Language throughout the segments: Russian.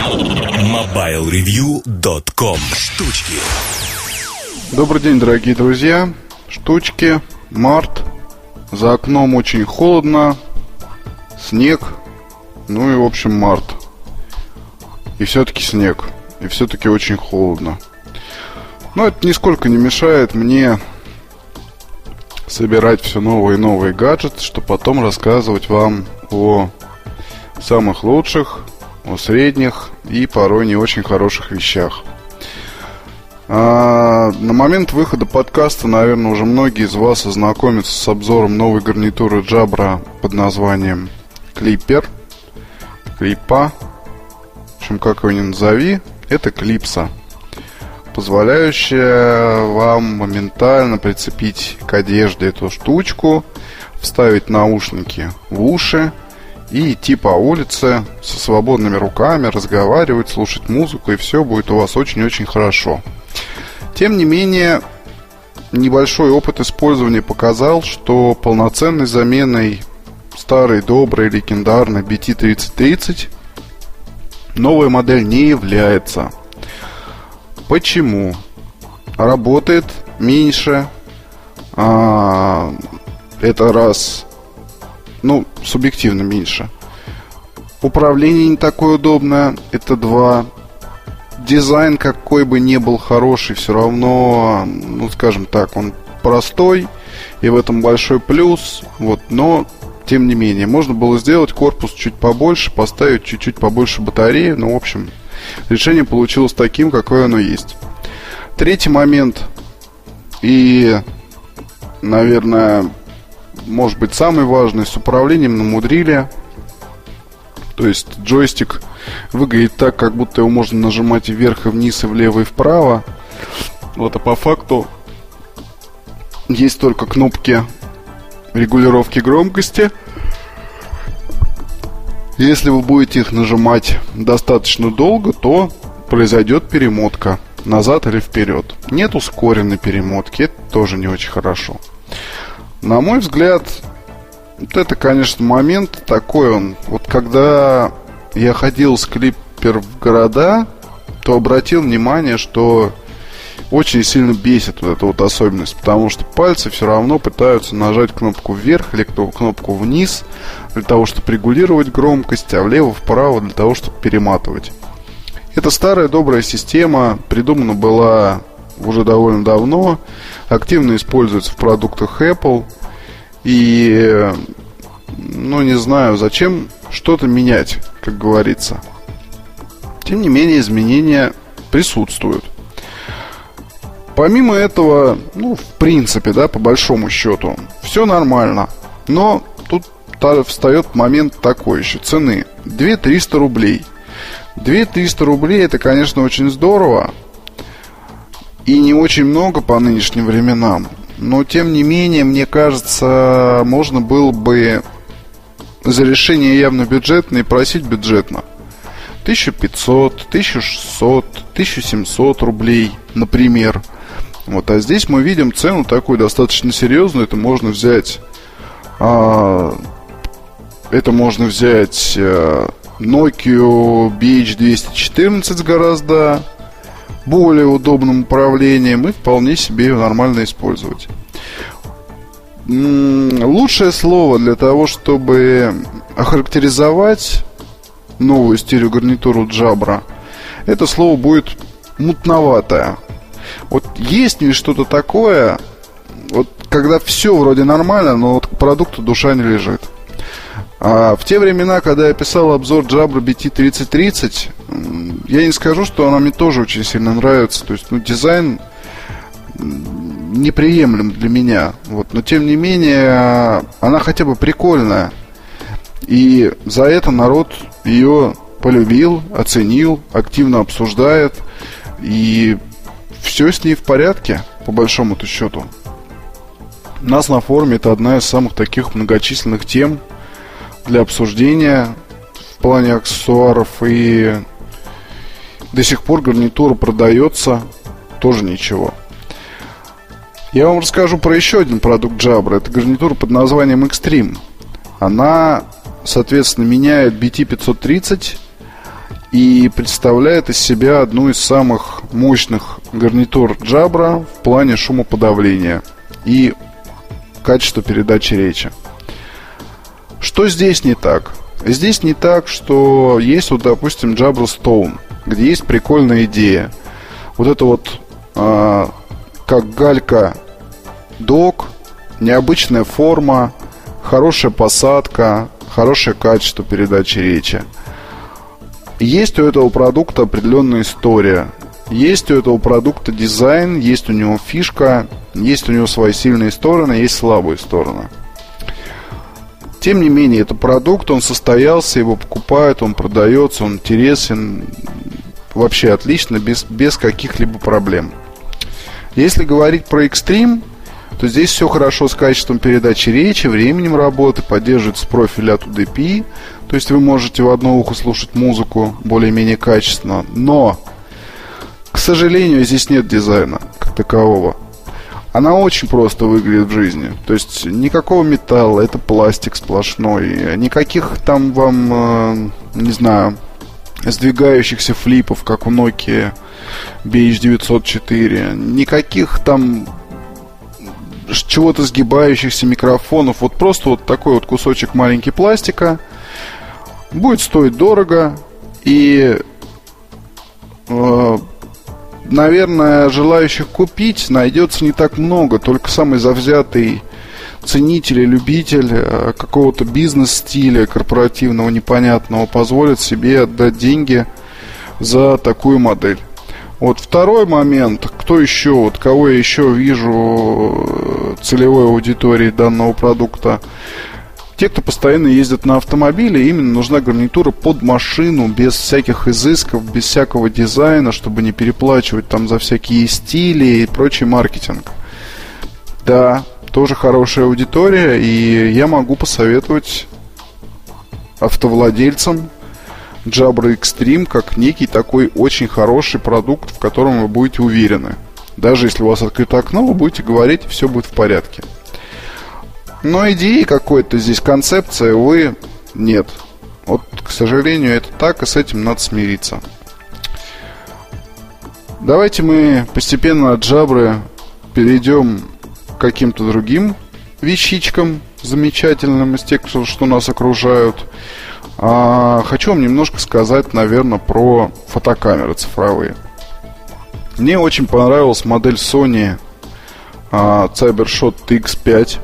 MobileReview.com Штучки Добрый день, дорогие друзья. Штучки, март. За окном очень холодно, снег, ну и, в общем, март. И все-таки снег, и все-таки очень холодно. Но это нисколько не мешает мне собирать все новые и новые гаджеты, чтобы потом рассказывать вам о самых лучших, о средних и порой не очень хороших вещах. А, на момент выхода подкаста, наверное, уже многие из вас ознакомятся с обзором новой гарнитуры Jabra под названием Clipper. Клипа. В общем, как его ни назови, это клипса позволяющая вам моментально прицепить к одежде эту штучку, вставить наушники в уши и идти по улице со свободными руками, разговаривать, слушать музыку, и все будет у вас очень-очень хорошо. Тем не менее, небольшой опыт использования показал, что полноценной заменой старой, доброй, легендарной BT3030 новая модель не является – Почему? Работает меньше. А, это раз. Ну, субъективно меньше. Управление не такое удобное. Это два. Дизайн какой бы ни был хороший, все равно, ну, скажем так, он простой. И в этом большой плюс. Вот, но тем не менее, можно было сделать корпус чуть побольше, поставить чуть-чуть побольше батареи. Ну, в общем, решение получилось таким, какое оно есть. Третий момент и, наверное, может быть самый важный, с управлением намудрили. То есть джойстик выглядит так, как будто его можно нажимать вверх и вниз, и влево, и вправо. Вот, а по факту есть только кнопки регулировки громкости – если вы будете их нажимать достаточно долго, то произойдет перемотка назад или вперед. Нет ускоренной перемотки, это тоже не очень хорошо. На мой взгляд, вот это, конечно, момент такой он. Вот когда я ходил с клиппер в города, то обратил внимание, что очень сильно бесит вот эта вот особенность, потому что пальцы все равно пытаются нажать кнопку вверх или кнопку вниз для того, чтобы регулировать громкость, а влево-вправо для того, чтобы перематывать. Это старая добрая система, придумана была уже довольно давно, активно используется в продуктах Apple. И, ну, не знаю, зачем что-то менять, как говорится. Тем не менее, изменения присутствуют. Помимо этого, ну, в принципе, да, по большому счету, все нормально. Но тут встает момент такой еще, цены. 2300 рублей. 2300 рублей это, конечно, очень здорово. И не очень много по нынешним временам. Но, тем не менее, мне кажется, можно было бы за решение явно бюджетное просить бюджетно. 1500, 1600, 1700 рублей, например – вот, а здесь мы видим цену такую достаточно серьезную. Это можно взять, а, это можно взять а, Nokia BH214 с гораздо более удобным управлением и вполне себе нормально использовать. Лучшее слово для того, чтобы охарактеризовать новую стереогарнитуру Jabra, это слово будет мутноватое. Вот есть ли что-то такое, вот когда все вроде нормально, но вот к продукту душа не лежит. А в те времена, когда я писал обзор Jabra BT3030, я не скажу, что она мне тоже очень сильно нравится. То есть, ну, дизайн неприемлем для меня. Вот. Но тем не менее, она хотя бы прикольная. И за это народ ее полюбил, оценил, активно обсуждает. И все с ней в порядке, по большому-то счету. Нас на форуме это одна из самых таких многочисленных тем для обсуждения в плане аксессуаров. И до сих пор гарнитура продается, тоже ничего. Я вам расскажу про еще один продукт Jabra. Это гарнитура под названием Extreme. Она, соответственно, меняет BT530 и представляет из себя одну из самых мощных гарнитур Jabra в плане шумоподавления и качества передачи речи. Что здесь не так? Здесь не так, что есть вот, допустим, Jabra Stone, где есть прикольная идея. Вот это вот а, как галька док, необычная форма, хорошая посадка, хорошее качество передачи речи. Есть у этого продукта определенная история. Есть у этого продукта дизайн, есть у него фишка, есть у него свои сильные стороны, есть слабые стороны. Тем не менее, это продукт, он состоялся, его покупают, он продается, он интересен, вообще отлично, без, без каких-либо проблем. Если говорить про экстрим, то здесь все хорошо с качеством передачи речи, временем работы, поддерживается профиль от UDP, то есть вы можете в одно ухо слушать музыку более-менее качественно, но, к сожалению, здесь нет дизайна как такового. Она очень просто выглядит в жизни. То есть никакого металла, это пластик сплошной. Никаких там вам, э, не знаю, сдвигающихся флипов, как у Nokia BH904. Никаких там чего-то сгибающихся микрофонов. Вот просто вот такой вот кусочек маленький пластика. Будет стоить дорого. И, э, наверное, желающих купить найдется не так много. Только самый завзятый ценитель и любитель э, какого-то бизнес-стиля корпоративного непонятного позволит себе отдать деньги за такую модель. Вот второй момент, кто еще, вот кого я еще вижу э, целевой аудитории данного продукта, те, кто постоянно ездит на автомобиле, именно нужна гарнитура под машину, без всяких изысков, без всякого дизайна, чтобы не переплачивать там за всякие стили и прочий маркетинг. Да, тоже хорошая аудитория, и я могу посоветовать автовладельцам Jabra Extreme как некий такой очень хороший продукт, в котором вы будете уверены. Даже если у вас открыто окно, вы будете говорить, все будет в порядке. Но идеи какой-то здесь, концепция, увы, нет. Вот, к сожалению, это так, и с этим надо смириться. Давайте мы постепенно от Jabra перейдем к каким-то другим вещичкам замечательным из тех, что нас окружают. А, хочу вам немножко сказать, наверное, про фотокамеры цифровые. Мне очень понравилась модель Sony а, CyberShot TX5.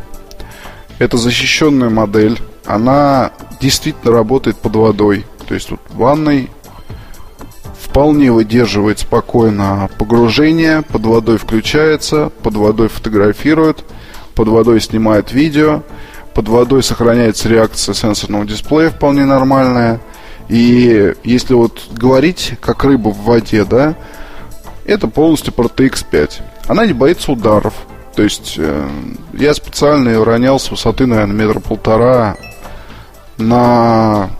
Это защищенная модель. Она действительно работает под водой. То есть вот в ванной вполне выдерживает спокойно погружение, под водой включается, под водой фотографирует, под водой снимает видео – под водой сохраняется реакция сенсорного дисплея вполне нормальная. И если вот говорить как рыба в воде, да, это полностью про TX5. Она не боится ударов. То есть э, я специально ее ронял с высоты, наверное, метра полтора на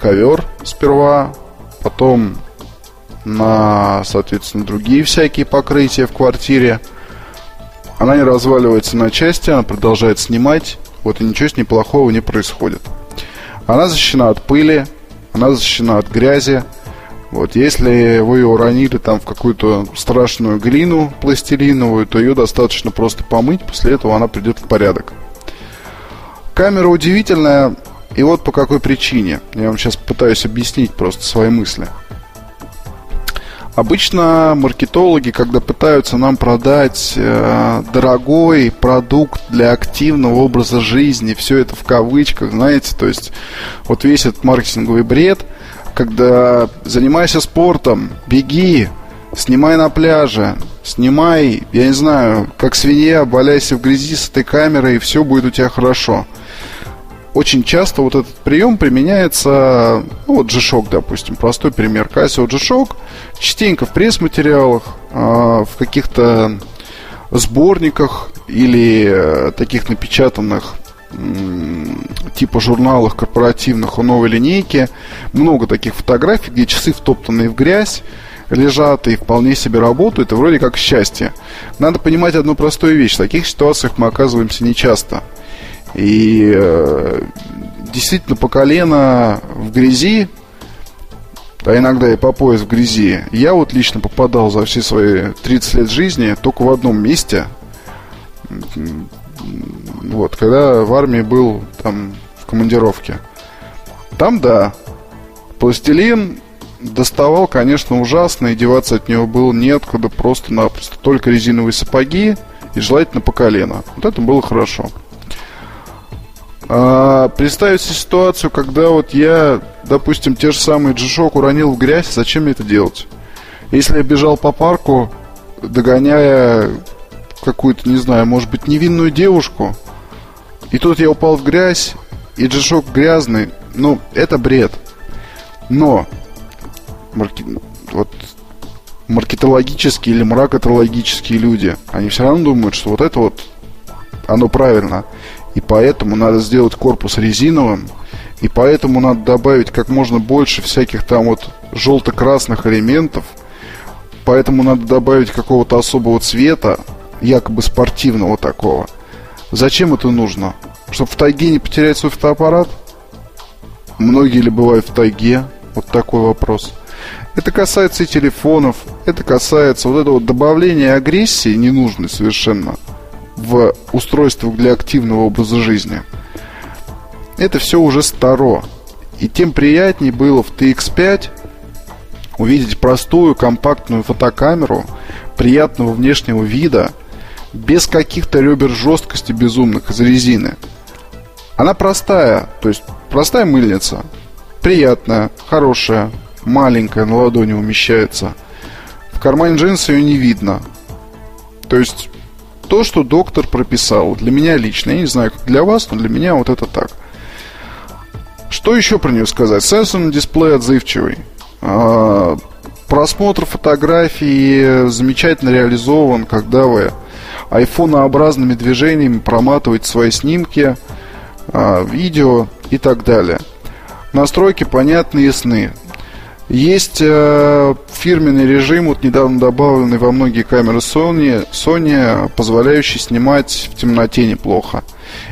ковер сперва, потом на, соответственно, другие всякие покрытия в квартире. Она не разваливается на части, она продолжает снимать. Вот и ничего с ней плохого не происходит. Она защищена от пыли, она защищена от грязи. Вот, если вы ее уронили там в какую-то страшную глину пластилиновую, то ее достаточно просто помыть, после этого она придет в порядок. Камера удивительная, и вот по какой причине. Я вам сейчас пытаюсь объяснить просто свои мысли. Обычно маркетологи, когда пытаются нам продать э, дорогой продукт для активного образа жизни, все это в кавычках, знаете, то есть вот весь этот маркетинговый бред, когда занимайся спортом, беги, снимай на пляже, снимай, я не знаю, как свинья, валяйся в грязи с этой камерой, и все будет у тебя хорошо очень часто вот этот прием применяется, ну, вот G-Shock, допустим, простой пример. Casio G-Shock частенько в пресс-материалах, э, в каких-то сборниках или э, таких напечатанных типа журналах корпоративных у новой линейки много таких фотографий, где часы втоптанные в грязь лежат и вполне себе работают, и вроде как счастье. Надо понимать одну простую вещь. В таких ситуациях мы оказываемся нечасто. И э, действительно по колено в грязи а иногда и по пояс в грязи. Я вот лично попадал за все свои 30 лет жизни только в одном месте. Вот, когда в армии был там в командировке. Там, да, пластилин доставал, конечно, ужасно, и деваться от него было неоткуда, просто-напросто. Только резиновые сапоги и желательно по колено. Вот это было хорошо. А, представить себе ситуацию, когда вот я, допустим, те же самые g уронил в грязь, зачем мне это делать? Если я бежал по парку, догоняя какую-то, не знаю, может быть, невинную девушку, и тут я упал в грязь, и g грязный, ну, это бред. Но марки... вот маркетологические или мракотологические люди, они все равно думают, что вот это вот оно правильно. И поэтому надо сделать корпус резиновым. И поэтому надо добавить как можно больше всяких там вот желто-красных элементов. Поэтому надо добавить какого-то особого цвета, якобы спортивного такого. Зачем это нужно? Чтобы в тайге не потерять свой фотоаппарат? Многие ли бывают в тайге? Вот такой вопрос. Это касается и телефонов, это касается вот этого добавления агрессии ненужной совершенно – в устройствах для активного образа жизни, это все уже старо. И тем приятнее было в TX5 увидеть простую компактную фотокамеру приятного внешнего вида, без каких-то ребер жесткости безумных из резины. Она простая, то есть простая мыльница, приятная, хорошая, маленькая, на ладони умещается. В кармане джинса ее не видно. То есть то, что доктор прописал. Для меня лично. Я не знаю, как для вас, но для меня вот это так. Что еще про нее сказать? Сенсорный дисплей отзывчивый. А, просмотр фотографий замечательно реализован, когда вы айфонообразными движениями проматываете свои снимки, а, видео и так далее. Настройки понятны и ясны. Есть э, фирменный режим, вот недавно добавленный во многие камеры Sony, Sony, позволяющий снимать в темноте неплохо.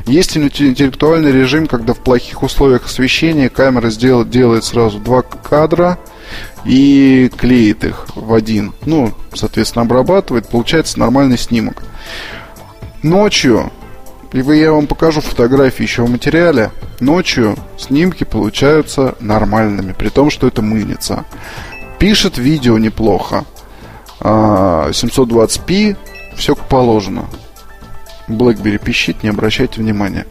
Есть интеллектуальный режим, когда в плохих условиях освещения камера сделает, делает сразу два кадра и клеит их в один. Ну, соответственно, обрабатывает, получается нормальный снимок. Ночью и я вам покажу фотографии еще в материале. Ночью снимки получаются нормальными, при том, что это мыльница. Пишет видео неплохо. 720p, а, все как положено. BlackBerry пищит, не обращайте внимания.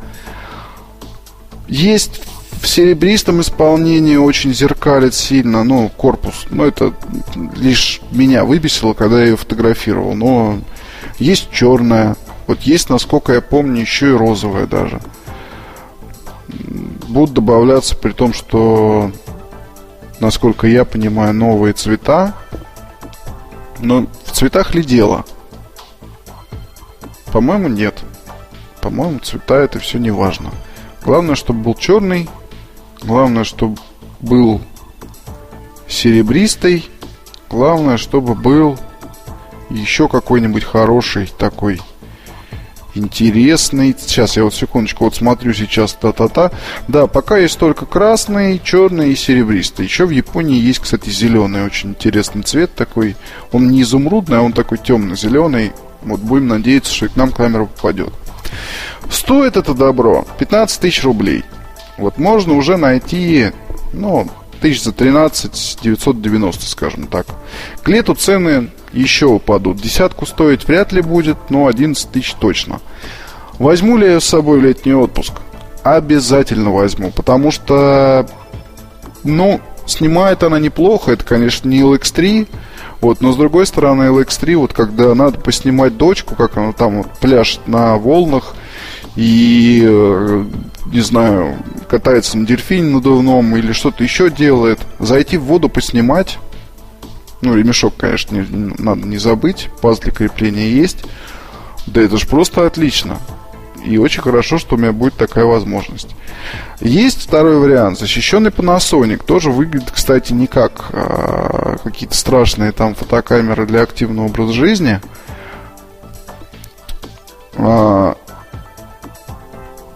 Есть в серебристом исполнении очень зеркалит сильно, ну, корпус. Но это лишь меня выбесило, когда я ее фотографировал. Но есть черная, вот есть, насколько я помню, еще и розовая даже. Будут добавляться при том, что, насколько я понимаю, новые цвета. Но в цветах ли дело? По-моему, нет. По-моему, цвета это все не важно. Главное, чтобы был черный. Главное, чтобы был серебристый. Главное, чтобы был еще какой-нибудь хороший такой интересный. Сейчас я вот секундочку вот смотрю сейчас та-та-та. Да, пока есть только красный, черный и серебристый. Еще в Японии есть, кстати, зеленый, очень интересный цвет такой. Он не изумрудный, а он такой темно-зеленый. Вот будем надеяться, что и к нам камера попадет. Стоит это добро 15 тысяч рублей. Вот можно уже найти, ну, тысяч за 13 990, скажем так. К лету цены еще упадут. Десятку стоить вряд ли будет, но 11 тысяч точно. Возьму ли я с собой летний отпуск? Обязательно возьму, потому что, ну, снимает она неплохо. Это, конечно, не LX3, вот, но с другой стороны, LX3, вот когда надо поснимать дочку, как она там вот пляшет на волнах и, э, не знаю, катается на дельфине надувном или что-то еще делает, зайти в воду поснимать, ну, ремешок, конечно, не, надо не забыть. Паз для крепления есть. Да это же просто отлично. И очень хорошо, что у меня будет такая возможность. Есть второй вариант. Защищенный Panasonic. Тоже выглядит, кстати, не как а, какие-то страшные там фотокамеры для активного образа жизни. А,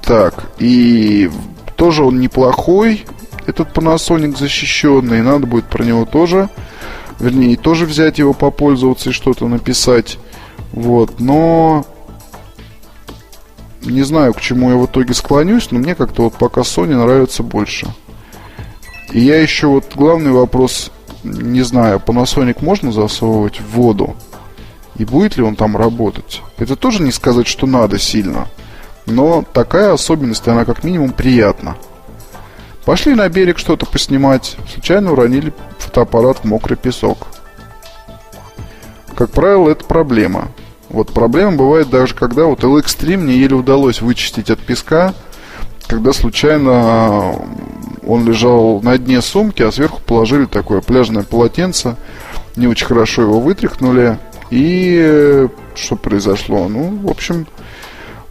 так, и тоже он неплохой. этот Panasonic защищенный, надо будет про него тоже, вернее, тоже взять его попользоваться и что-то написать. Вот, но не знаю, к чему я в итоге склонюсь, но мне как-то вот пока Sony нравится больше. И я еще вот главный вопрос, не знаю, Panasonic можно засовывать в воду? И будет ли он там работать? Это тоже не сказать, что надо сильно. Но такая особенность, она как минимум приятна. Пошли на берег что-то поснимать, случайно уронили фотоаппарат в мокрый песок. Как правило, это проблема. Вот проблема бывает даже, когда вот LX3 мне еле удалось вычистить от песка, когда случайно он лежал на дне сумки, а сверху положили такое пляжное полотенце, не очень хорошо его вытряхнули, и что произошло? Ну, в общем,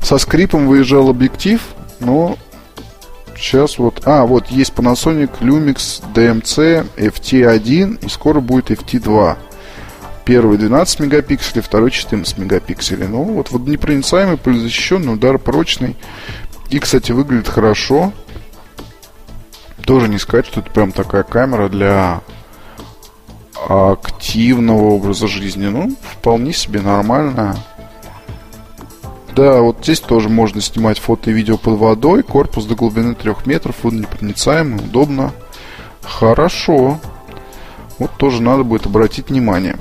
со скрипом выезжал объектив, но сейчас вот... А, вот есть Panasonic Lumix DMC FT1 и скоро будет FT2. Первый 12 мегапикселей, второй 14 мегапикселей. Ну, вот водонепроницаемый, полезащищенный, удар прочный. И, кстати, выглядит хорошо. Тоже не сказать, что это прям такая камера для активного образа жизни. Ну, вполне себе нормально. Да, вот здесь тоже можно снимать фото и видео под водой. Корпус до глубины 3 метров, водонепроницаемый, удобно. Хорошо. Вот тоже надо будет обратить внимание.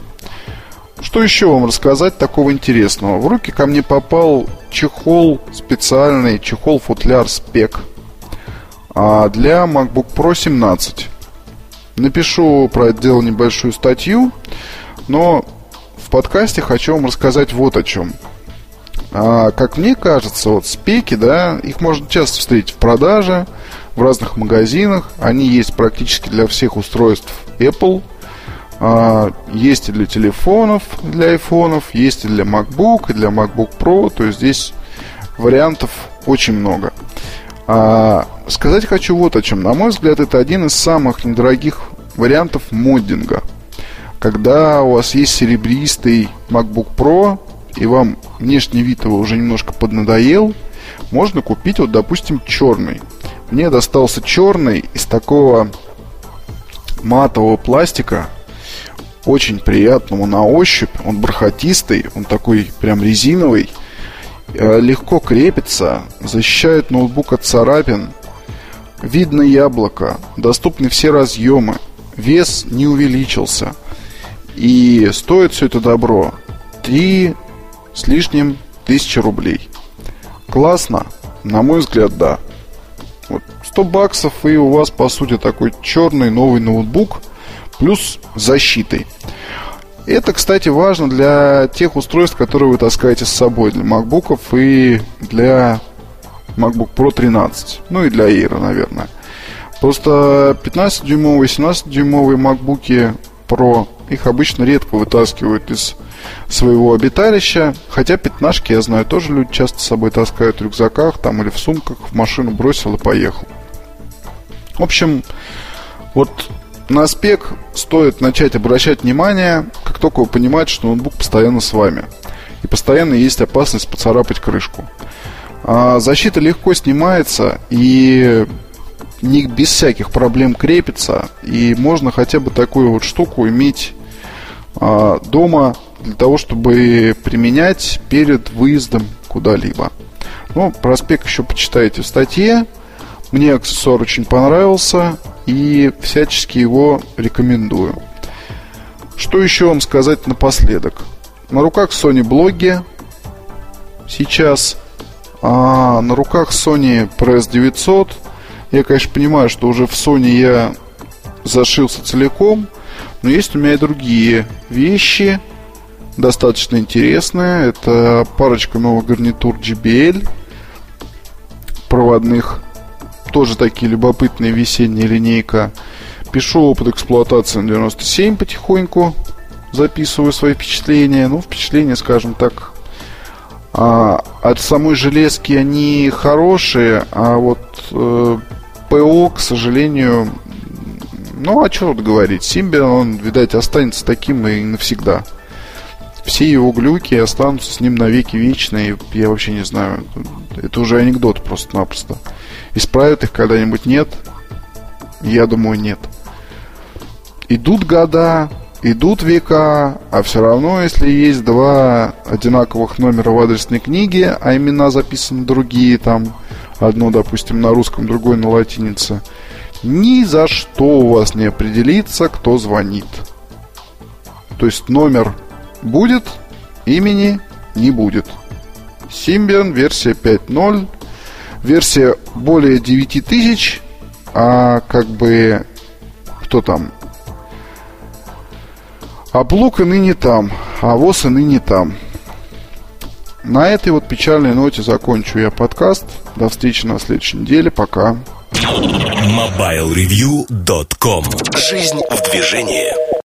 Что еще вам рассказать такого интересного? В руки ко мне попал чехол специальный, чехол-футляр спек а для MacBook Pro 17. Напишу про это дело небольшую статью, но в подкасте хочу вам рассказать вот о чем. А, как мне кажется, вот спеки, да, их можно часто встретить в продаже, в разных магазинах. Они есть практически для всех устройств Apple. А, есть и для телефонов, для айфонов, есть и для MacBook, и для MacBook Pro. То есть здесь вариантов очень много. А, сказать хочу вот о чем. На мой взгляд, это один из самых недорогих вариантов моддинга. Когда у вас есть серебристый MacBook Pro, и вам внешний вид его уже немножко поднадоел, можно купить вот, допустим, черный. Мне достался черный из такого матового пластика, очень приятного на ощупь. Он бархатистый, он такой прям резиновый. Э, легко крепится, защищает ноутбук от царапин. Видно яблоко, доступны все разъемы, вес не увеличился. И стоит все это добро 3 с лишним тысячи рублей. Классно? На мой взгляд, да. Вот 100 баксов и у вас, по сути, такой черный новый ноутбук плюс защитой. Это, кстати, важно для тех устройств, которые вы таскаете с собой, для MacBook и для MacBook Pro 13. Ну и для Air, наверное. Просто 15-дюймовые, 17-дюймовые MacBook Pro, их обычно редко вытаскивают из своего обиталища. Хотя пятнашки, я знаю, тоже люди часто с собой таскают в рюкзаках там или в сумках, в машину бросил и поехал. В общем, вот на спек стоит начать обращать внимание, как только вы понимаете, что ноутбук постоянно с вами. И постоянно есть опасность поцарапать крышку. А защита легко снимается и не без всяких проблем крепится. И можно хотя бы такую вот штуку иметь а, дома для того, чтобы применять перед выездом куда-либо. Ну, про спек еще почитайте в статье. Мне аксессуар очень понравился и всячески его рекомендую. Что еще вам сказать напоследок? На руках Sony блоги сейчас, а на руках Sony Press 900. Я, конечно, понимаю, что уже в Sony я зашился целиком, но есть у меня и другие вещи, достаточно интересные. Это парочка новых гарнитур JBL проводных тоже такие любопытные весенняя линейка. Пишу опыт эксплуатации на 97 потихоньку. Записываю свои впечатления. Ну, впечатления, скажем так, а, от самой железки они хорошие, а вот э, ПО, к сожалению, ну, а что тут говорить, Симби, он, видать, останется таким и навсегда. Все его глюки останутся с ним навеки вечные. Я вообще не знаю. Это уже анекдот просто-напросто. Исправят их когда-нибудь нет. Я думаю, нет. Идут года, идут века, а все равно, если есть два одинаковых номера в адресной книге, а имена записаны другие, там одно, допустим, на русском, другое на латинице, ни за что у вас не определится, кто звонит. То есть номер будет, имени не будет. Symbian, версия 5.0, версия более 9000, а как бы кто там? Облук и ныне там, а ВОЗ и ныне там. На этой вот печальной ноте закончу я подкаст. До встречи на следующей неделе. Пока. MobileReview.com Жизнь в движении